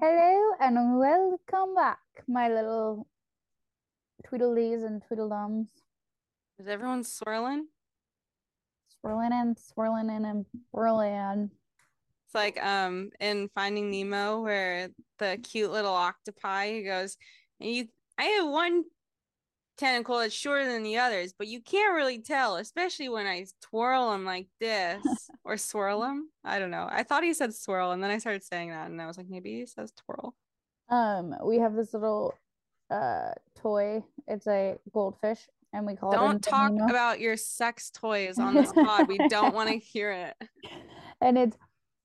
Hello and welcome back, my little tweedledees and tweedledums. Is everyone swirling? Swirling and swirling in, and whirling. It's like um in Finding Nemo where the cute little octopi he goes, you I have one tentacle that's shorter than the others, but you can't really tell, especially when I twirl them like this or swirl them. I don't know. I thought he said swirl, and then I started saying that, and I was like, maybe he says twirl. Um, we have this little uh toy. It's a goldfish, and we call it. Don't talk Nemo. about your sex toys on this pod. We don't want to hear it. And it's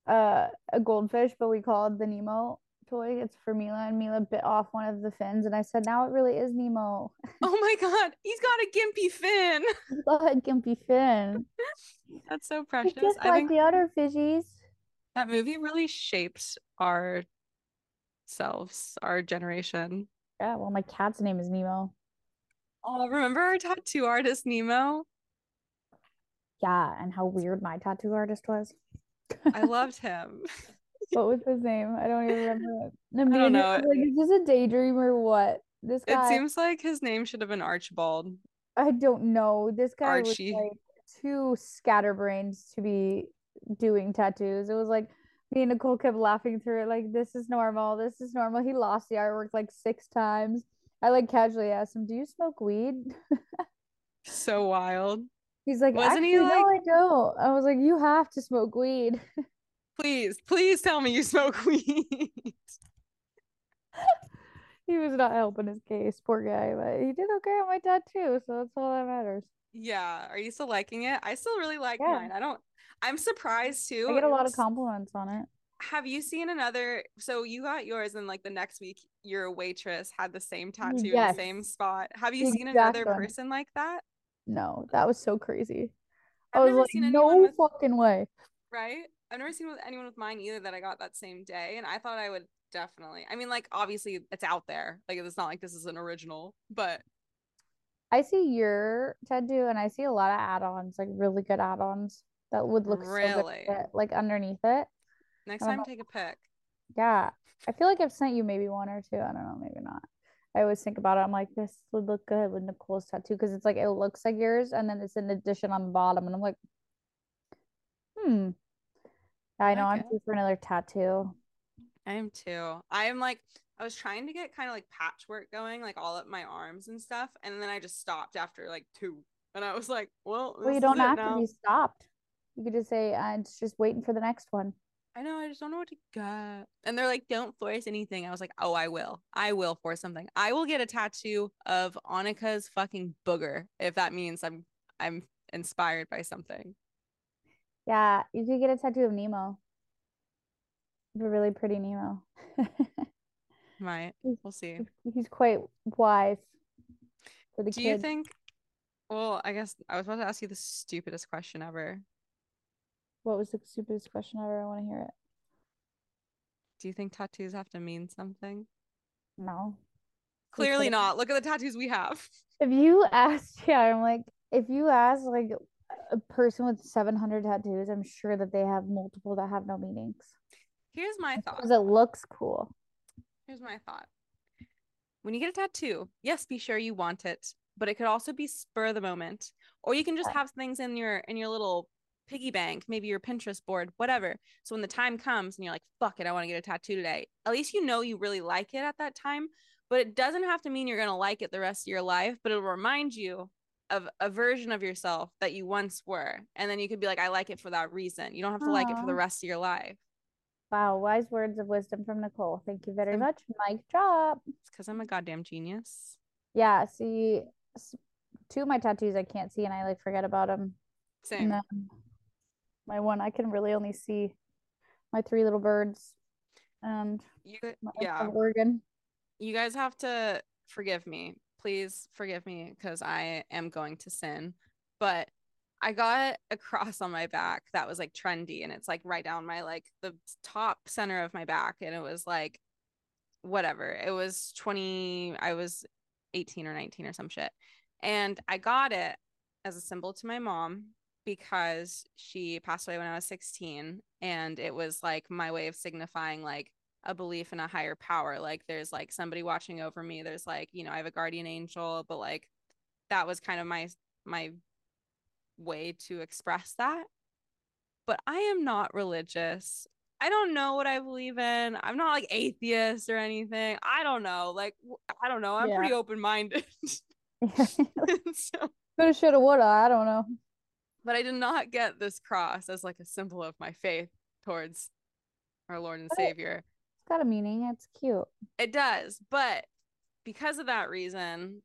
uh a goldfish, but we call it the Nemo toy. It's for Mila, and Mila bit off one of the fins, and I said, "Now it really is Nemo." Oh my god, he's got a gimpy fin. Go ahead, gimpy fin. That's so precious. Just I like the other fishies. that movie really shapes our selves, our generation. Yeah, well, my cat's name is Nemo. Oh, remember our tattoo artist Nemo? Yeah, and how weird my tattoo artist was. I loved him. What was his name? I don't even remember. And I don't know. Like, is this a daydream or what? This guy. It seems like his name should have been Archibald. I don't know. This guy was like too scatterbrains to be doing tattoos. It was like me and Nicole kept laughing through it, like, this is normal, this is normal. He lost the artwork like six times. I like casually asked him, Do you smoke weed? So wild. He's like, Wasn't he Actually, no, like- I don't. I was like, You have to smoke weed. Please, please tell me you smoke weed. He was not helping his case, poor guy, but he did okay on my tattoo, so that's all that matters. yeah. Are you still liking it? I still really like Yeah. mine. I don't I'm surprised too. I get a lot of compliments on it. Have you seen another? So you got yours, and like the next week, your waitress had the same tattoo in Yes. the same spot. Have you The seen another person like that? No, that was so crazy. I I've was like, no with- fucking way. Right? I've never seen with anyone with mine either that I got that same day, and I thought I would definitely. I mean, like obviously it's out there. Like it's not like this is an original, but I see your tattoo and I see a lot of add-ons, like really good add-ons that would look so good Really? with it, like underneath it. next time know. take a pic. Yeah. I feel like I've sent you maybe one or two. I don't know, maybe not. I always think about it. I'm like, this would look good with Nicole's tattoo because it's like it looks like yours and then it's an addition on the bottom. And I'm like, hmm. I know I'm Okay. due for another tattoo. I am too. I am like I was trying to get kind of like patchwork going, like all up my arms and stuff, and then I just stopped after like two, and I was like, well, Well, you don't have now. to be stopped. You could just say, uh, it's just waiting for the next one. I know, I just don't know what to get. And they're like, don't force anything. I was like, oh, I will. I will force something. I will get a tattoo of Annika's fucking booger if that means I'm I'm inspired by something. Yeah, you could get a tattoo of Nemo. A really pretty Nemo. Might. He's- We'll see. He's quite wise for the Do you think well, I guess I was about to ask you the stupidest question ever. What was the stupidest question ever? I want to hear it. Do you think tattoos have to mean something? No. Clearly not. Look at the tattoos we have. If you asked, yeah, I'm like, if you ask like a person with 700 tattoos, I'm sure that they have multiple that have no meanings. Here's my thought. Because it looks cool. Here's my thought. When you get a tattoo, yes, be sure you want it, but it could also be spur of the moment. Or you can just have things in your in your little piggy bank, maybe your Pinterest board, whatever. So when the time comes and you're like, fuck it, I want to get a tattoo today. At least you know you really like it at that time. But it doesn't have to mean you're gonna like it the rest of your life, but it'll remind you of a version of yourself that you once were. And then you could be like, I like it for that reason. You don't have to like it for the rest of your life. Wow, wise words of wisdom from Nicole. Thank you very Um, much. Mic drop. It's because I'm a goddamn genius. Yeah, see, two of my tattoos I can't see and I like forget about them. Same. My one I can really only see my three little birds and You, yeah. organ. you guys have to forgive me. Please forgive me because I am going to sin. But I got a cross on my back that was like trendy and it's like right down my like the top center of my back. And it was like whatever. It was 20, I was 18 or 19 or some shit. And I got it as a symbol to my mom because she passed away when I was 16. And it was like my way of signifying, like, a belief in a higher power. Like there's like somebody watching over me. There's like, you know, I have a guardian angel, but like that was kind of my my way to express that. But I am not religious. I don't know what I believe in. I'm not like atheist or anything. I don't know. Like I don't know. I'm Yeah. pretty open minded. so, Coulda, shoulda, woulda. I don't know. but I did not get this cross as like a symbol of my faith towards our Lord and Savior. Got a meaning. It's cute. It does, but because of that reason,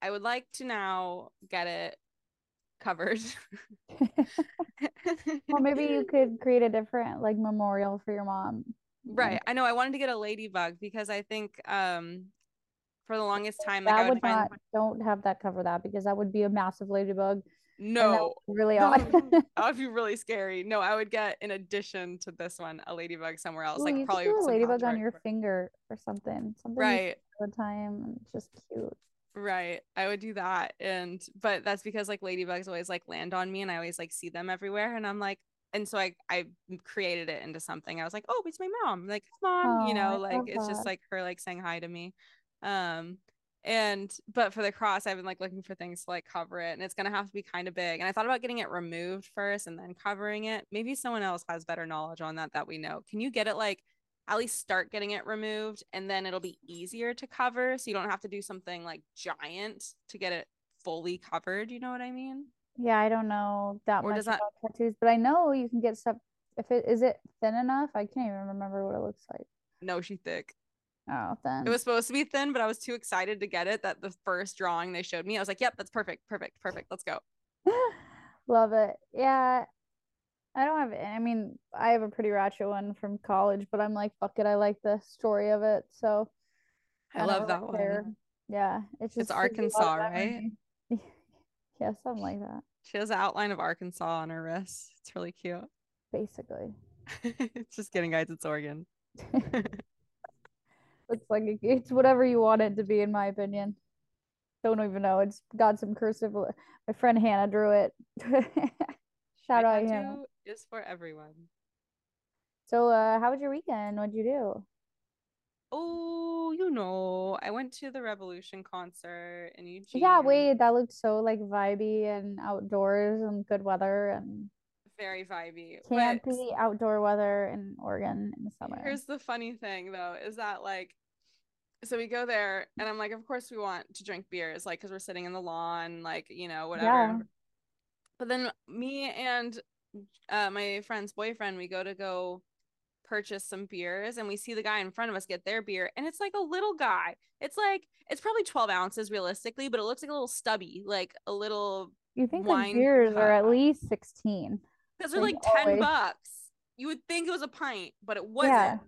I would like to now get it covered. Well, maybe you could create a different like memorial for your mom. right. I know I wanted to get a ladybug because I think um for the longest time like that I would would find not. Don't have that cover that because that would be a massive ladybug. That no really odd. that would be really scary. No, I would get in addition to this one a ladybug somewhere else. Ooh, like you probably a ladybug on your or- finger or something. Something right. all the time it's just cute. Right. I would do that. And but that's because like ladybugs always like land on me and I always like see them everywhere. And I'm like, and so I I created it into something. I was like, oh, it's my mom. Like, mom, you Oh, know, I like it's just like her like saying hi to me. Um and but for the cross, I've been like looking for things to like cover it, and it's gonna have to be kind of big. And I thought about getting it removed first and then covering it. Maybe someone else has better knowledge on that that we know. Can you get it like at least start getting it removed and then it'll be easier to cover so you don't have to do something like giant to get it fully covered you know what i mean Yeah, I don't know that Or much that- about tattoos, but I know you can get stuff if it is it thin enough. I can't even remember what it looks like. no she thick Oh, thin. it was supposed to be thin but i was too excited to get it that the first drawing they showed me i was like yep that's perfect perfect perfect let's go Love it. Yeah. I don't have I mean, I have a pretty ratchet one from college, but I'm like, fuck it, I like the story of it. So i, don't love that care. one Yeah. It's just It's gives you a lot Arkansas, right? yeah, something like that. she has an outline of arkansas on her wrist it's really cute Basically. It's just kidding guys it's oregon Looks like it- it's whatever you want it to be, in my opinion. Don't even know. It's got some cursive. My friend Hannah drew it. Shout My out Hannah. is for everyone So, uh, how was your weekend? What'd you do? oh you know i went to the Rebelution concert in eugene Yeah, wait, that looked so like vibey and outdoors and good weather and very vibey. can't but outdoor weather in Oregon in the summer. here's the funny thing though, is that like so we go there and I'm like, of course we want to drink beers, like because we're sitting in the lawn, like, you know, whatever. Yeah. But then me and uh my friend's boyfriend, we go to go purchase some beers and we see the guy in front of us get their beer and it's like a little guy. It's like it's probably 12 ounces realistically, but it looks like a little stubby, like a little You think wine beers are at least 16. Because they're Like, like 10 bucks. You would think it was a pint, but it wasn't. Yeah.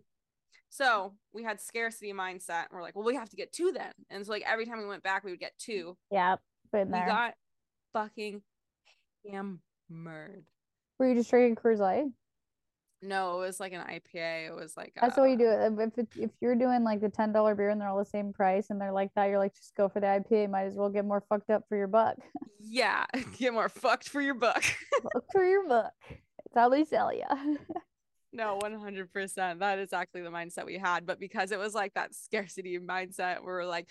So we had scarcity mindset. And we're like, well, we have to get two then. And so like every time we went back, we would get two. Yeah, been We got fucking hammered. Were you just drinking Coors Light? No, it was like an IPA. It was like That's uh, what you do. If if, it, if you're doing like the ten dollar beer and they're all the same price and they're like that, you're like, just go for the IPA. Might as well get more fucked up for your buck. Yeah, get more fucked for your buck. For your buck. It's how they sell you. no, one hundred percent. That is exactly the mindset we had. But because it was like that scarcity mindset, we were like,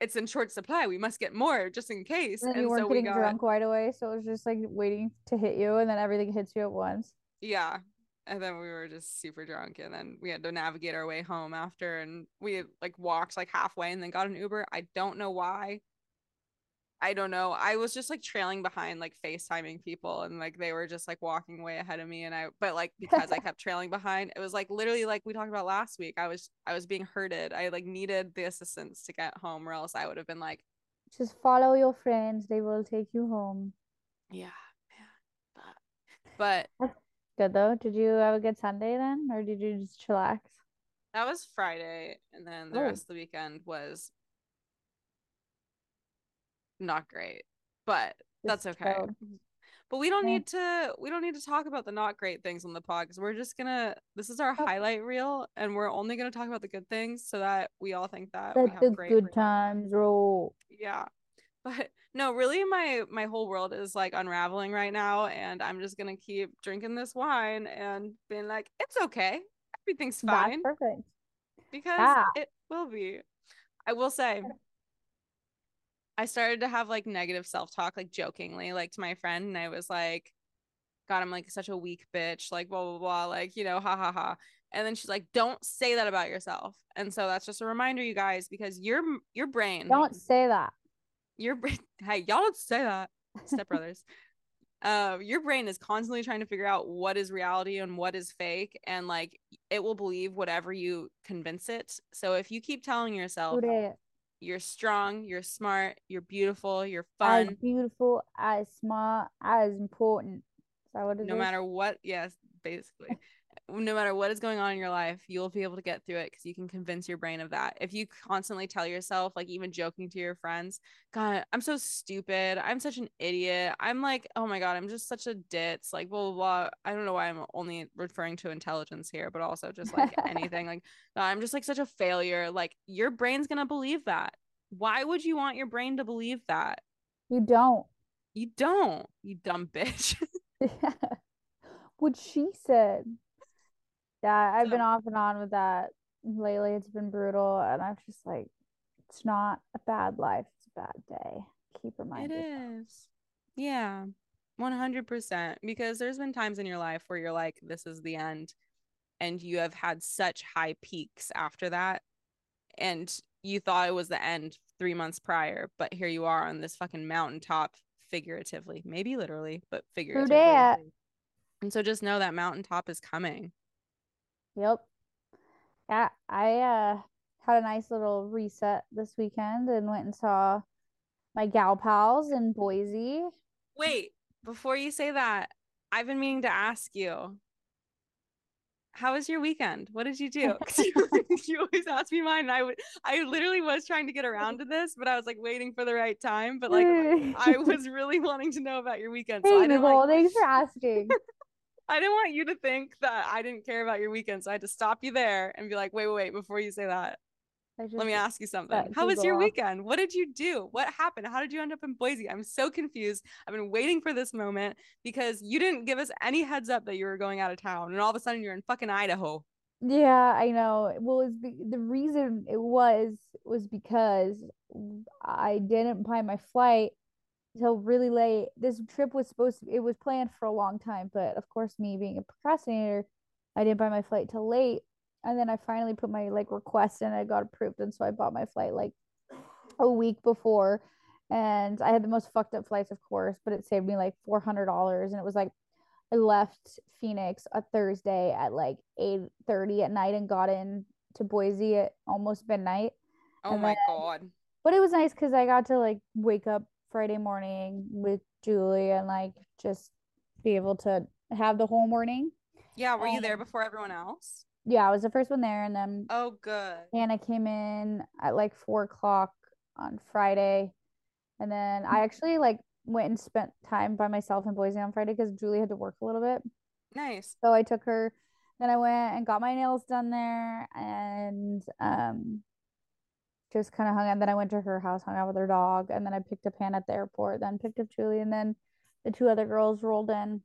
it's in short supply. We must get more just in case. And and you weren't so we getting got drunk right away, so it was just like waiting to hit you, and then everything hits you at once. Yeah. And then we were just super drunk and then we had to navigate our way home after and we like walked like halfway and then got an Uber. I don't know why. I don't know. I was just like trailing behind like FaceTiming people and like they were just like walking way ahead of me and I but like because I kept trailing behind, it was like literally like we talked about last week. I was I was being herded. I like needed the assistance to get home or else I would have been like, Just follow your friends; they will take you home. yeah, man. But but Good though. Did you have a good Sunday then, or did you just chillax? That was Friday, and then the Oh. rest of the weekend was not great, but that's Just okay. chilled. But we don't Yeah. need to we don't need to talk about the not great things on the pod because we're just gonna this is our Oh. highlight reel and we're only gonna talk about the good things so that we all think that we have the great good rel- times roll. Yeah. But no, really my my whole world is like unraveling right now and I'm just gonna keep drinking this wine and being like, it's okay. Everything's That's fine perfect. because Yeah. it will be. I will say, I started to have like negative self talk, like jokingly, like to my friend, and I was like, God, I'm like such a weak bitch, like blah blah blah, like you know, ha ha ha. And then she's like, Don't say that about yourself. And so that's just a reminder, you guys, because your your brain, Don't say that. Your brain, hey, y'all don't say that, stepbrothers. uh, your brain is constantly trying to figure out what is reality and what is fake, and like it will believe whatever you convince it. So if you keep telling yourself you're strong, you're smart, you're beautiful, you're fun, as beautiful, as smart, as important. Is that what it no matter what, yes, basically. No matter what is going on in your life, you'll be able to get through it because you can convince your brain of that. If you constantly tell yourself, like even joking to your friends, God, I'm so stupid. I'm such an idiot. I'm like, oh my God, I'm just such a ditz. Like, blah, blah, blah. I don't know why I'm only referring to intelligence here, but also just like anything. Like, "God, I'm just like such a failure. Like, your brain's going to believe that. Why would you want your brain to believe that? You don't. You don't, you dumb bitch. what she said. Yeah, I've been off and on with that lately. It's been brutal, and I'm just like, it's not a bad life. It's a bad day. Keep It reminding. yourself. is. Yeah. 100% because there's been times in your life where you're like this is the end and you have had such high peaks after that and you thought it was the end 3 months prior but here you are on this fucking mountaintop figuratively maybe literally but figuratively and so just know that mountaintop is coming Yep. Yeah, I uh had a nice little reset this weekend and went and saw my gal pals in Boise. wait before you say that I've been meaning to ask you how was your weekend? What did you do? you, you always ask me mine. And I would, I literally was trying to get around to this, but I was like waiting for the right time. But like, I was really wanting to know about your weekend, so Hey, Nicole, want, thanks for asking. I didn't want you to think that I didn't care about your weekend. So I had to stop you there and be like, wait, wait, wait, before you say that, let me ask you something. How was your weekend? What did you do? What happened? How did you end up in Boise? I'm so confused. I've been waiting for this moment because you didn't give us any heads up that you were going out of town, and all of a sudden you're in fucking Idaho. Yeah, I know. Well, it's be the reason it was was because I didn't buy my flight till really late. This trip was supposed to, it was planned for a long time, but of course, me being a procrastinator, I didn't buy my flight till late. And then I finally put my like request in, and I got approved, and so I bought my flight like a week before. And I had the most fucked up flights, of course, but it saved me like four hundred dollars, and it was like I left Phoenix a Thursday at like 8:30 at night and got in to Boise at almost midnight. Oh And my then- god. But it was nice because I got to like wake up Friday morning with Julie and like just be able to have the whole morning. Yeah, were you there before everyone else? Yeah, I was the first one there, and then Oh, good. Hannah came in at like four o'clock on Friday. And then I actually like went and spent time by myself in Boise on Friday because Julie had to work a little bit. Nice. So I took her, then I went and got my nails done there and um just kind of hung out. Then I went to her house, hung out with her dog, and then I picked up Hannah at the airport, then picked up Julie, and then the two other girls rolled in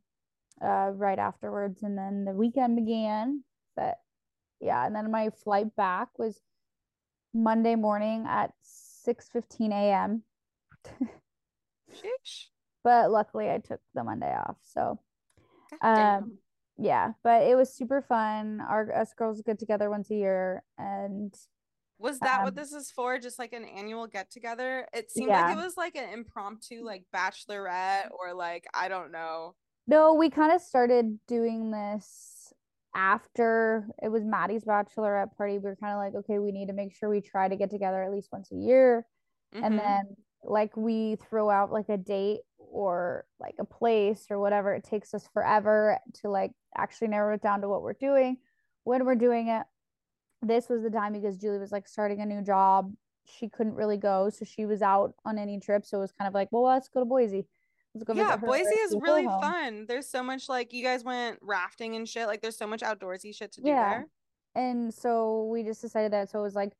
uh right afterwards, and then the weekend began. But yeah, and then my flight back was Monday morning at 6:15 a.m. Sheesh. But luckily I took the Monday off. So Um, yeah, but it was super fun. Our us girls get together once a year and Was that um, what this is for? Just like an annual get together? It seemed like it was like an impromptu like bachelorette or like I don't know. no, we kind of started doing this after it was Maddie's bachelorette party. We were kind of like, okay, we need to make sure we try to get together at least once a year. And Mhm. then like we throw out like a date or like a place or whatever. It takes us forever to like actually narrow it down to what we're doing when we're doing it. This was the time because Julie was like starting a new job. She couldn't really go, so she was out on any trip. So it was kind of like, well, let's go to Boise. Let's go yeah, Boise is really home. fun. There's so much like you guys went rafting and shit. Like there's so much outdoorsy shit to do Yeah. there. And so we just decided that. So it was like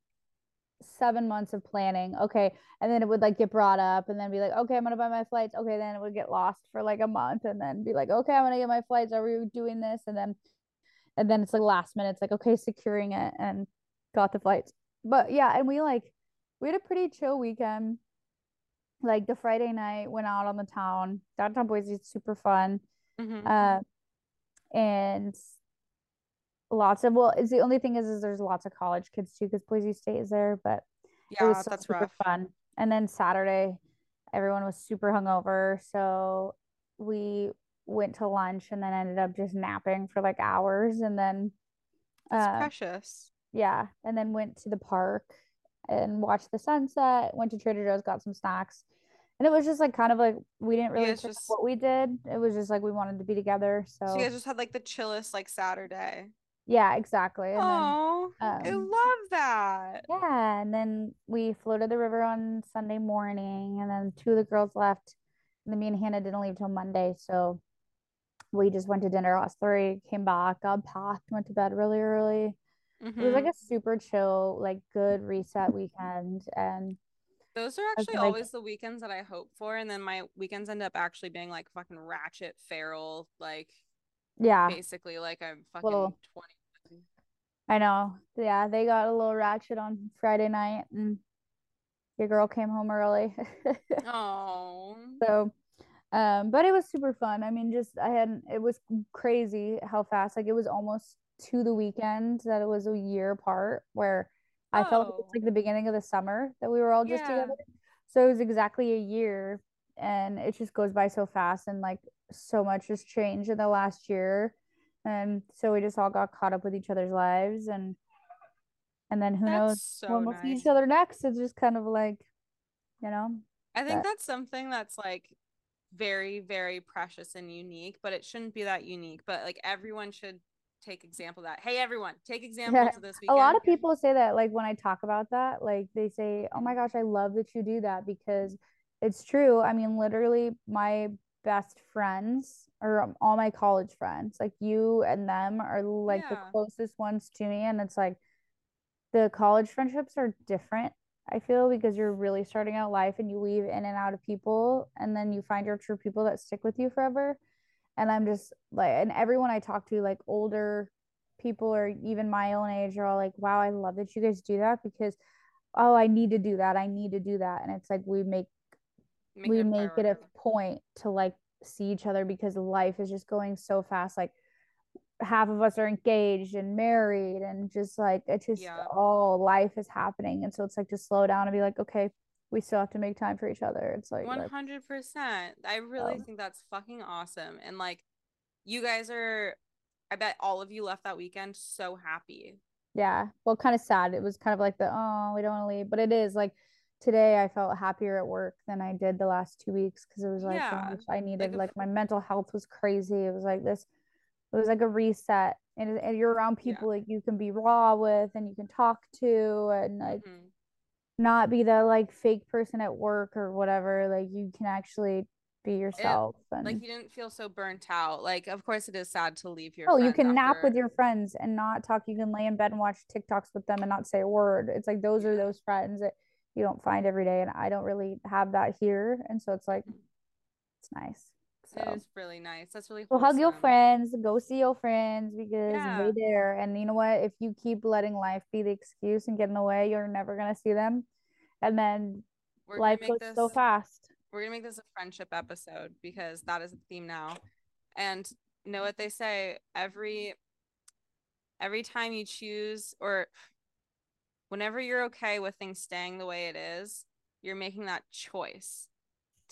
seven months of planning. Okay. And then it would like get brought up and then be like, okay, I'm gonna buy my flights. Okay, then it would get lost for like a month and then be like, okay, I'm gonna get my flights. Are we doing this? And then and then it's like last minute, it's like okay, securing it and got the flights. But yeah, and we like we had a pretty chill weekend. Like the Friday night, went out on the town. Downtown Boise is super fun. Mhm. Uh, and lots of well, it's the only thing is is there's lots of college kids too because Boise State is there, but it yeah, was still that's super rough. fun. And then Saturday, everyone was super hungover, so we went to lunch and then ended up just napping for like hours, and then uh, precious. yeah, and then went to the park and watched the sunset. Went to Trader Joe's, got some snacks. And it was just like kind of like we didn't really just what we did. It was just like we wanted to be together. so you guys just had like the chillest like Saturday. yeah, exactly. Oh, I um love that. yeah, and then we floated the river on Sunday morning, and then two of the girls left. And then me and Hannah didn't leave till Monday, so we just went to dinner last three, came back, got packed, went to bed really early. It was like Mhm. a super chill, like good reset weekend, and Those are actually like, always the weekends that I hope for, and then my weekends end up actually being like fucking ratchet feral, like yeah, basically like I'm fucking 20. I know, yeah, they got a little ratchet on Friday night, and your girl came home early. Oh, So, um, but it was super fun. I mean, just I had it was crazy how fast like it was almost to the weekend that it was a year apart where I felt like it's oh, like the beginning of the summer that we were all just yeah. together. So it was exactly a year and it just goes by so fast and like so much has changed in the last year. And so we just all got caught up with each other's lives and and then who That's knows when we'll see each other next. It's just kind of like, you know, I think but that's something that's like very, very precious and unique, but it shouldn't be that unique. But like everyone should take example of that. Hey, everyone, take example Yeah. to this A lot of people say that, like when I talk about that, like they say, Oh my gosh, I love that you do that because it's true. I mean, literally, my best friends or um, all my college friends, like you and them are like the closest ones to me. And it's like the college friendships are different, I feel, because you're really starting out life and you weave in and out of people, and then you find your true people that stick with you forever and I'm just like, and everyone I talk to, like older people or even my own age, are all like, wow, I love that you guys do that because, oh, I need to do that. I need to do that. And it's like we make make we a make it a point to like see each other because life is just going so fast. Like half of us are engaged and married and just like it's just Yeah, all life is happening. And so it's like to slow down and be like, okay, we still have to make time for each other. It's like 100%. I really go. think that's fucking awesome. And like, you guys are, I bet all of you left that weekend so happy. Yeah. Well, kind of sad. It was kind of like the, oh, we don't want to leave. But it is like today I felt happier at work than I did the last two weeks because it was like, oh Yeah, gosh, I needed, if, like, my mental health was crazy. It was like this, it was like a reset. And, and you're around yeah. people like you can be raw with and you can talk to and like hmm not be the like fake person at work or whatever. Like you can actually be It, yourself like, you didn't feel so burnt out. Like, of course, it is sad to leave your Oh, you can nap with your friends and not talk. You can lay in bed and watch TikToks with them and not say a word. It's like those are those friends that you don't find every day. And I don't really have that here. And so it's like, Mhm. it's nice. It So is really nice. That's really go hug your friends, go see your friends because they're there. And you know what? If you keep letting life be the excuse and get in the way, you're never going to see them. And then we're life goes so fast. we're gonna make this a friendship episode because that is the theme now. And know what they say, every every time you choose or whenever you're okay with things staying the way it is, you're making that choice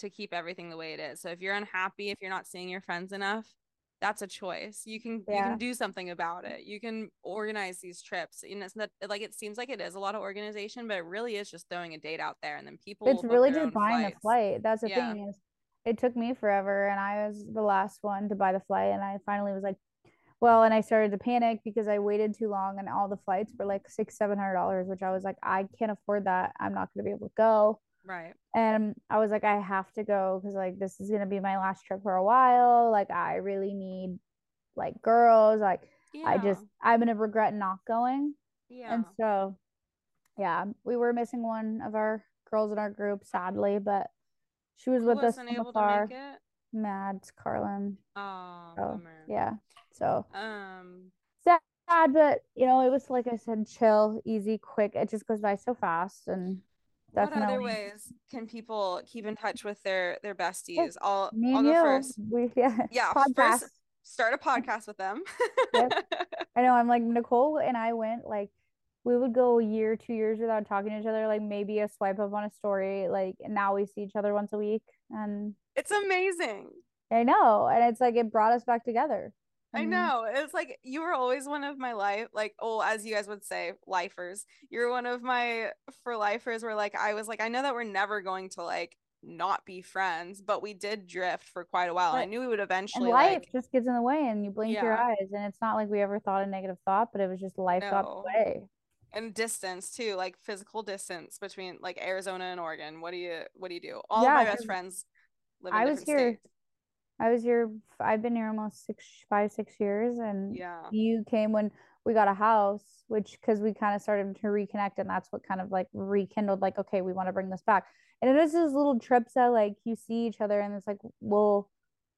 to keep everything the way it is. So if you're unhappy, if you're not seeing your friends enough, that's a choice. You can you can do something about it. You can organize these trips. And it's not like it seems like it is a lot of organization, but it really is just throwing a date out there and then people It's really just buying the flights. flight. That's the Yeah. thing is it took me forever and I was the last one to buy the flight and I finally was like, well, and I started to panic because I waited too long and all the flights were like six, seven hundred dollars, which I was like, I can't afford that. I'm not gonna be able to go. Right. And I was like, I have to go because like this is gonna be my last trip for a while. Like I really need like girls. Like I just I'm gonna regret not going. Yeah. And so yeah, we were missing one of our girls in our group, sadly, but she was with us wasn't from able to make it? Mads, Carlin. Oh, So bummer. yeah. So Um, sad, but you know, it was like I said, chill, easy, quick. It just goes by so fast and definitely. What other ways can people keep in touch with their their besties? I'll Me I'll go you, first. we yeah, Yeah, podcast. first start a podcast with them. Yep. I know. I'm like Nicole and I went like we would go a year, two years without talking to each other. Like maybe a swipe up on a story. Like now we see each other once a week, and It's amazing. I know, and it's like it brought us back together. I mm-hmm. know. It's like you were always one of my life, like, oh, as you guys would say, lifers. You're one of my for lifers where like I was like, I know that we're never going to like not be friends, but we did drift for quite a while. and I knew we would And eventually life like just gets in the way, and you blink your eyes, and it's not like we ever thought a negative thought, but it was just life got in No. the way. and distance too, like physical distance between like Arizona and Oregon. What do you what do you do? All Yeah, of my best friends live in I was here. states. I was here. I've been here almost six, five, six years, and Yeah. you came when we got a house, which because we kind of started to reconnect, and that's what kind of like rekindled, like, okay, we want to bring this back. And it is those little trips that like you see each other, and it's like, well,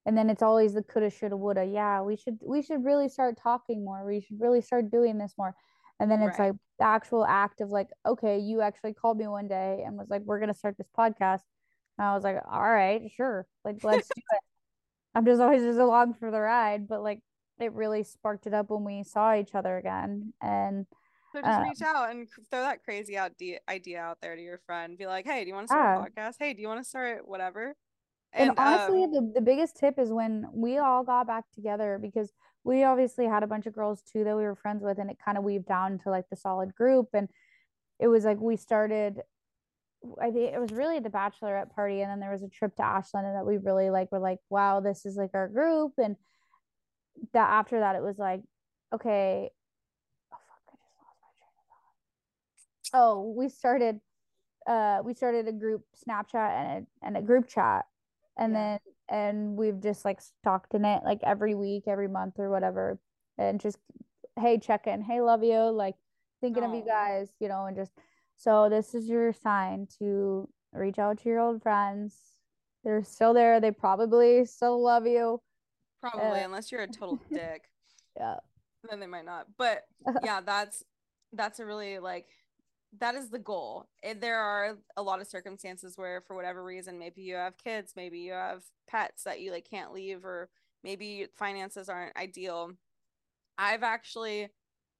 and then it's always the coulda, shoulda, woulda. Yeah, we should we should really start talking more. We should really start doing this more. And then it's Right. like the actual act of like, okay, you actually called me one day and was like, we're gonna start this podcast. And I was like, all right, sure, like let's do it. I'm just always just along for the ride, but like it really sparked it up when we saw each other again. And So just Um, reach out and throw that crazy out de- idea out there to your friend. Be like, hey, do you want to start Yeah. a podcast? Hey, do you want to start whatever? and, And, honestly, um, the, the biggest tip is when we all got back together because we obviously had a bunch of girls too that we were friends with, and it kind of weaved down to like the solid group. And it was like we started I think it was really the bachelorette party, and then there was a trip to Ashland, and that we really like were like, wow, this is like our group. And that after that, it was like, okay, oh fuck, I just lost my train of thought. Oh, we started, uh, we started a group Snapchat and a and a group chat, and Yeah. then and we've just like talked in it like every week, every month or whatever, and just hey, check in, hey, love you, like thinking of you guys, you know, and just so this is your sign to reach out to your old friends. They're still there. They probably still love you. probably uh, unless you're a total dick, Yeah. then they might not. But yeah, that's that's a really like that is the goal. It, there are a lot of circumstances where for whatever reason maybe you have kids, maybe you have pets that you like can't leave or maybe finances aren't ideal. I've actually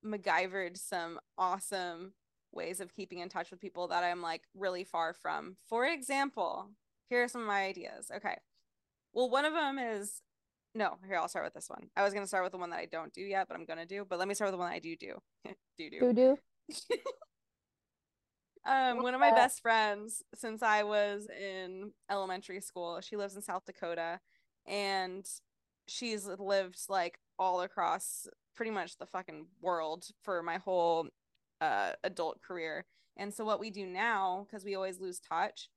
MacGyvered some awesome ways of keeping in touch with people that I'm like really far from. For example, here are some of my ideas. Okay. Well, one of them is no, here I'll start with this one. I was gonna start with the one that I don't do yet, but I'm gonna do. But let me start with the one I do do. do do. Doo doo. Um, one of my that? best friends since I was in elementary school. She lives in South Dakota, and she's lived like all across pretty much the fucking world for my whole uh adult career. And so what we do now, because we always lose touch,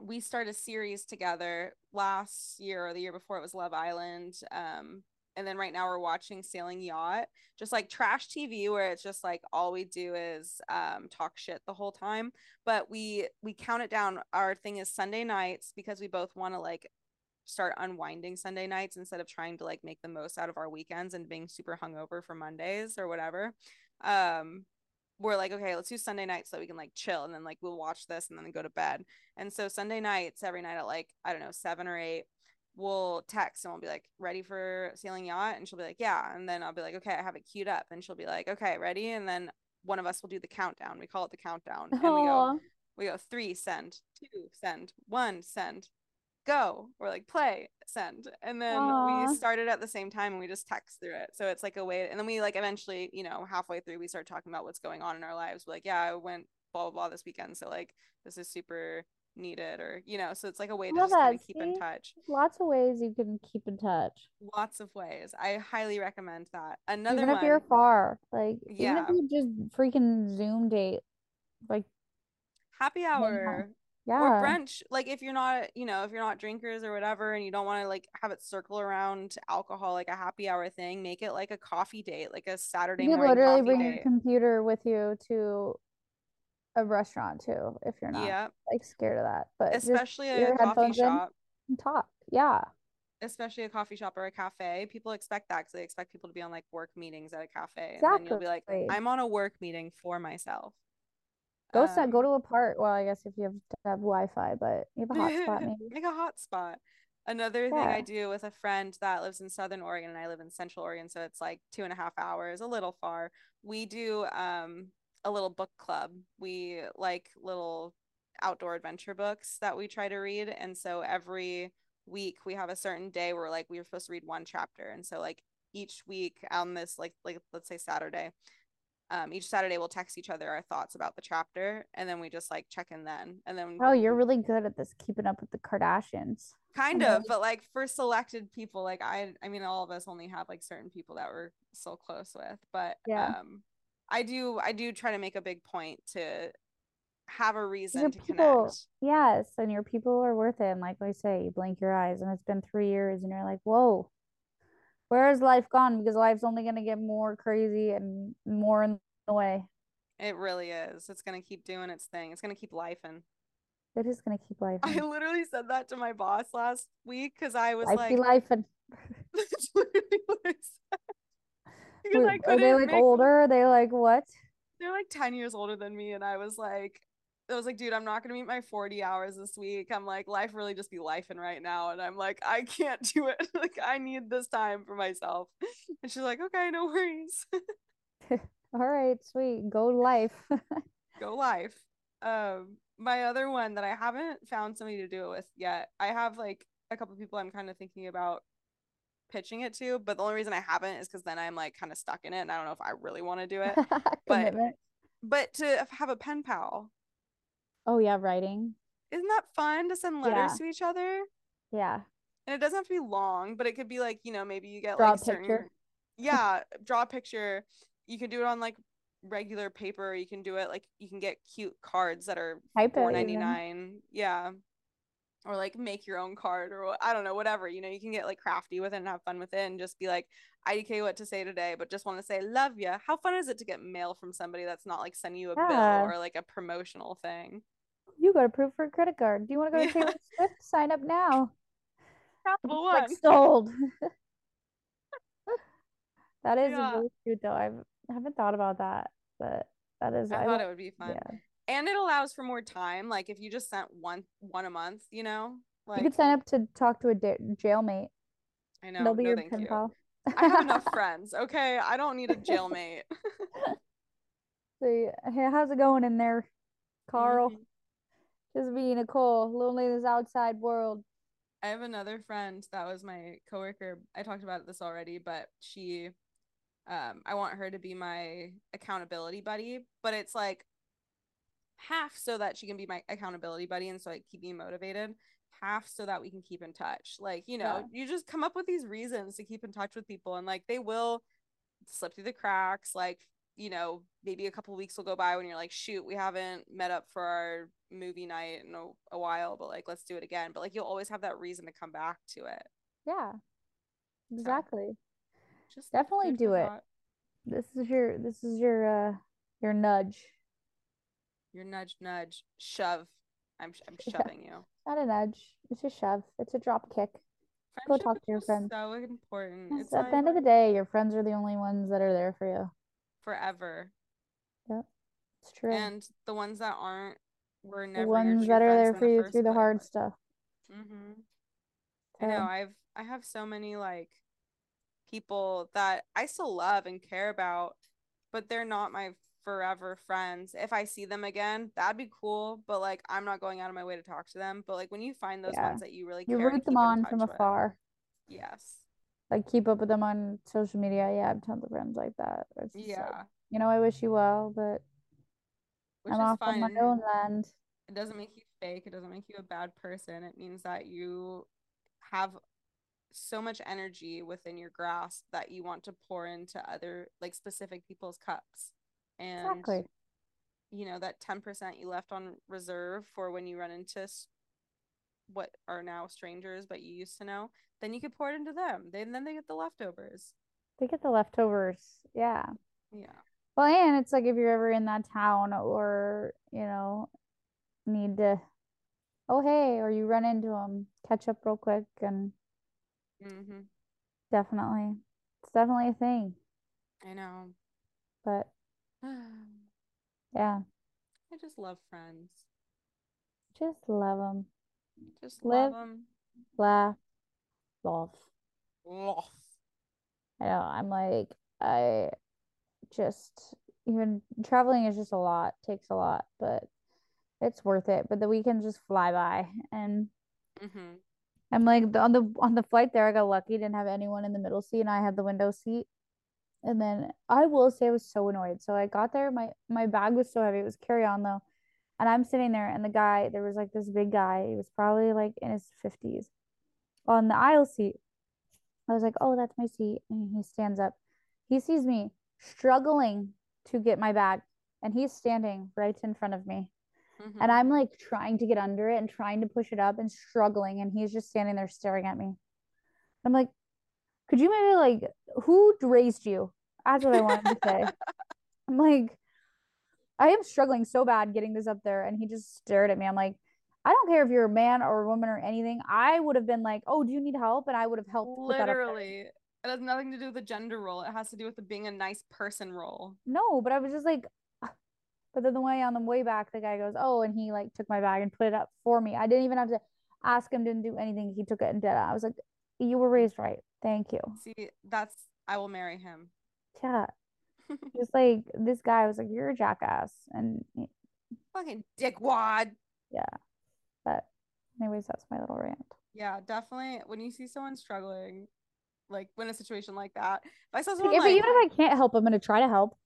we start a series together last year or the year before it was Love Island. Um, and then right now we're watching Sailing Yacht, just like trash TV where it's just like all we do is um talk shit the whole time. But we we count it down. Our thing is Sunday nights because we both want to like start unwinding Sunday nights instead of trying to like make the most out of our weekends and being super hungover for Mondays or whatever. Um we're like, okay, let's do Sunday nights so we can like chill and then like we'll watch this and then go to bed. And so Sunday nights, every night at like, I don't know, seven or eight, we'll text and we'll be like, ready for sailing yacht? And she'll be like, yeah. And then I'll be like, okay, I have it queued up. And she'll be like, okay, ready? And then one of us will do the countdown. We call it the countdown. And we go, we go three, send, two, send, one, send, go, or like play, send. And then Aw. we started at the same time and we just text through it. So it's like a way, and then we like eventually, you know, halfway through, we start talking about what's going on in our lives. We're like, yeah, I went blah, blah, blah this weekend. So like, this is super needed, or, you know, so it's like a way to just kind of keep in touch. Lots of ways you can keep in touch. Lots of ways. I highly recommend that. Another even one. if you're far. Like even Yeah. if you just freaking Zoom date. Like happy hour yeah. or brunch like if you're not you know if you're not drinkers or whatever and you don't want to like have it circle around alcohol like a happy hour thing make it like a coffee date like a saturday morning. You literally bring your computer with you to a restaurant too if you're not yeah like scared of that. But especially a coffee shop and talk. Yeah. especially a coffee shop or a cafe, people expect that because they expect people to be on like work meetings at a cafe. And then you'll be like, I'm on a work meeting for myself. Go set, go Um, to a park. Well, I guess if you have to have Wi-Fi, but you have a hotspot maybe. Make a hotspot. Another thing I do with a friend that lives in Southern Oregon and I live in Central Oregon, so it's like two and a half hours, a little far. We do um a little book club. We like little outdoor adventure books that we try to read. And so every week we have a certain day where like we were supposed to read one chapter. And so like each week on this like like let's say Saturday, um each Saturday we'll text each other our thoughts about the chapter and then we just like check in then. And then Oh, you're really good at this keeping up with the Kardashians. kind of but like for selected people like i i mean all of us only have like certain people that we're so close with but Yeah. um i do i do try to make a big point to have a your reason to people- connect Yes, and your people are worth it. And like I say, you blink your eyes, and it's been three years, and you're like, whoa, where has life gone? Because life's only gonna get more crazy and more in the way. it really is it's gonna keep doing its thing it's gonna keep life and It is gonna keep life. i literally said that to my boss last week because i was Life like life, and that's literally what I said. because i are they like make older? Are they like what? they're like 10 years older than me and i was like I was like, dude, I'm not gonna meet my 40 hours this week. I'm like, life really just be lifing right now. And I'm like, I can't do it. like, I need this time for myself. And she's like, okay, no worries. All right, sweet, go life. Go life. Um, my other one that I haven't found somebody to do it with yet. I have like a couple people I'm kind of thinking about pitching it to, but the only reason I haven't is because then I'm like kind of stuck in it and I don't know if I really want to do it. but but to have a pen pal, Oh yeah, writing. isn't that fun to send letters Yeah. to each other? Yeah. and it doesn't have to be long, but it could be like, you know, maybe you get Draw like a certain picture. yeah, draw a picture. You can do it on like regular paper, or you can do it like you can get cute cards that are four ninety nine. Yeah. Or like make your own card or I don't know, whatever. You know, you can get like crafty with it and have fun with it and just be like, I IDK what to say today, but just want to say love you. How fun is it to get mail from somebody that's not like sending you a Yeah. bill or like a promotional thing? You got approved for a credit card. Do you want to go to Taylor Swift? Sign up now. Capital It's like one. sold. That is Yeah. really cute though. I've, I haven't thought about that, but that is. I I thought it would be fun. yeah. and it allows for more time like if you just sent one one a month you know like You could sign up to talk to a da- jailmate. i know They'll be no your pen you pal. i have enough friends okay i don't need a jailmate See, hey, how's it going in there, Carl? Mhm. Just me, Nicole, lonely in this outside world. i have another friend that was my coworker. I talked about this already but she um i want her to be my accountability buddy but it's like half so that she can be my accountability buddy and so like keep me motivated half so that we can keep in touch. Like you know you just come up with these reasons to keep in touch with people and like they will slip through the cracks like you know maybe a couple weeks will go by when you're like shoot we haven't met up for our movie night in a, a while but like let's do it again but like you'll always have that reason to come back to it Yeah, exactly. just Definitely do it. thought. This is your this is your uh your nudge. your nudge nudge shove i'm, I'm Yeah. shoving you Not a nudge. It's a shove. It's a drop kick. Go talk to your friends. so important Yes, at like the end of the day, your friends are the only ones that are there for you. Forever Yeah, It's true. and the ones that aren't were the never your ones that are there for you through the hard stuff. hmm I know I've I have so many like people that I still love and care about, but they're not my forever friends. If I see them again, that'd be cool, but like I'm not going out of my way to talk to them. But like when you find those Yeah. ones that you really you root them on from with- afar. Yes. Like keep up with them on social media. Yeah, I have tons of friends like that. Just like, Yeah. you know, I wish you well, but Which I'm is off fine. on my own land. It doesn't make you fake. It doesn't make you a bad person. It means that you have so much energy within your grasp that you want to pour into other like specific people's cups. And Exactly. you know that 10% you left on reserve for when you run into what are now strangers but you used to know then you could pour it into them then then they get the leftovers They get the leftovers. Yeah. yeah Well, and it's like if you're ever in that town or, you know, need to, oh, hey, or you run into them, catch up real quick and Mm-hmm. Definitely. It's definitely a thing. I know. But yeah I just love friends. just love them. Just Live. love them. Laugh. Love. Love. I know. I'm like, I just even traveling is just a lot, takes a lot, but it's worth it. But the weekends just fly by, and Mm-hmm. I'm like on the on the flight there, I got lucky, didn't have anyone in the middle seat, and I had the window seat. And then I will say I was so annoyed. So I got there, my my bag was so heavy, it was carry on though, and I'm sitting there, and the guy, there was like this big guy, he was probably like in his fifties, on the aisle seat. I was like, oh, that's my seat. And he stands up. He sees me struggling to get my bag, and he's standing right in front of me. Mm-hmm. And I'm like trying to get under it and trying to push it up and struggling. And he's just standing there staring at me. I'm like, could you maybe like, who raised you? That's what I wanted to say. I'm like, I am struggling so bad getting this up there. And he just stared at me. I'm like, I don't care if you're a man or a woman or anything. I would have been like, oh, do you need help? And I would have helped put that up there. Literally. It has nothing to do with the gender role. It has to do with the being a nice person role. No, but I was just like, but then the way on the way back, the guy goes, oh, and he like took my bag and put it up for me. I didn't even have to ask him, didn't do anything. He took it and did it. I was like, you were raised right. Thank you. See, that's I will marry him. Yeah. Just like this guy was like, you're a jackass. And Fucking dickwad. yeah. But anyways, that's my little rant. Yeah, definitely. When you see someone struggling, like when a situation like that, if I saw Like, someone if, like, even if I can't help, I'm gonna try to help.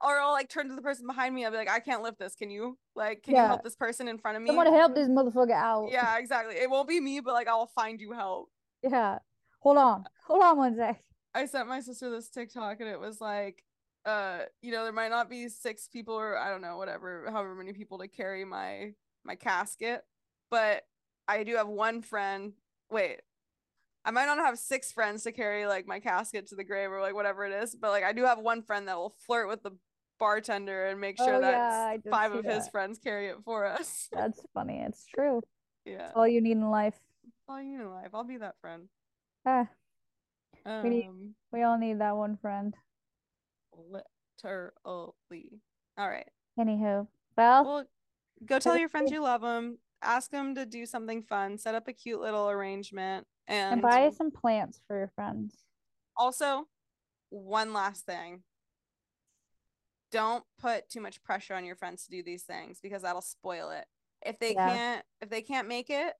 or I'll like turn to the person behind me, I'll be like, I can't lift this. Can you? Like, can Yeah. you help this person in front of me? Someone help this motherfucker out. Yeah, exactly. It won't be me, but like I'll find you help. Yeah. Hold on. Hold on one sec. I sent my sister this TikTok and it was like, uh, you know, there might not be six people or I don't know, whatever, however many people to carry my my casket, but I do have one friend. Wait, I might not have six friends to carry like my casket to the grave or like whatever it is, but like I do have one friend that will flirt with the bartender and make sure Oh, that yeah, five of his friends carry it for us. That's funny. It's true. yeah, That's all you need in life. all you need in life. I'll be that friend. Ah, Um, We need- we all need that one friend. literally. All right. Anywho, well, Well, go tell your friends you love them. Ask them to do something fun. Set up a cute little arrangement. And, and buy some plants for your friends. also, one last thing. Don't put too much pressure on your friends to do these things because that'll spoil it. If they Yeah. can't, if they can't make it,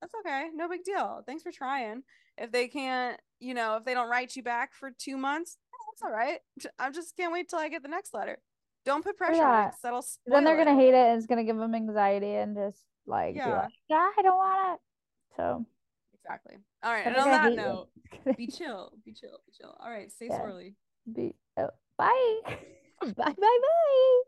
that's okay. No big deal. Thanks for trying. If they can't, you know, if they don't write you back for two months, that's all right. I just can't wait till I get the next letter. Don't put pressure on it that'll Then they're it. gonna hate it and it's gonna give them anxiety and just like Yeah. like, yeah, I don't want it. So Exactly. All right. And on that note, be chill, be chill, be chill. All right, stay Yeah. swirly. be- oh, bye. bye bye bye.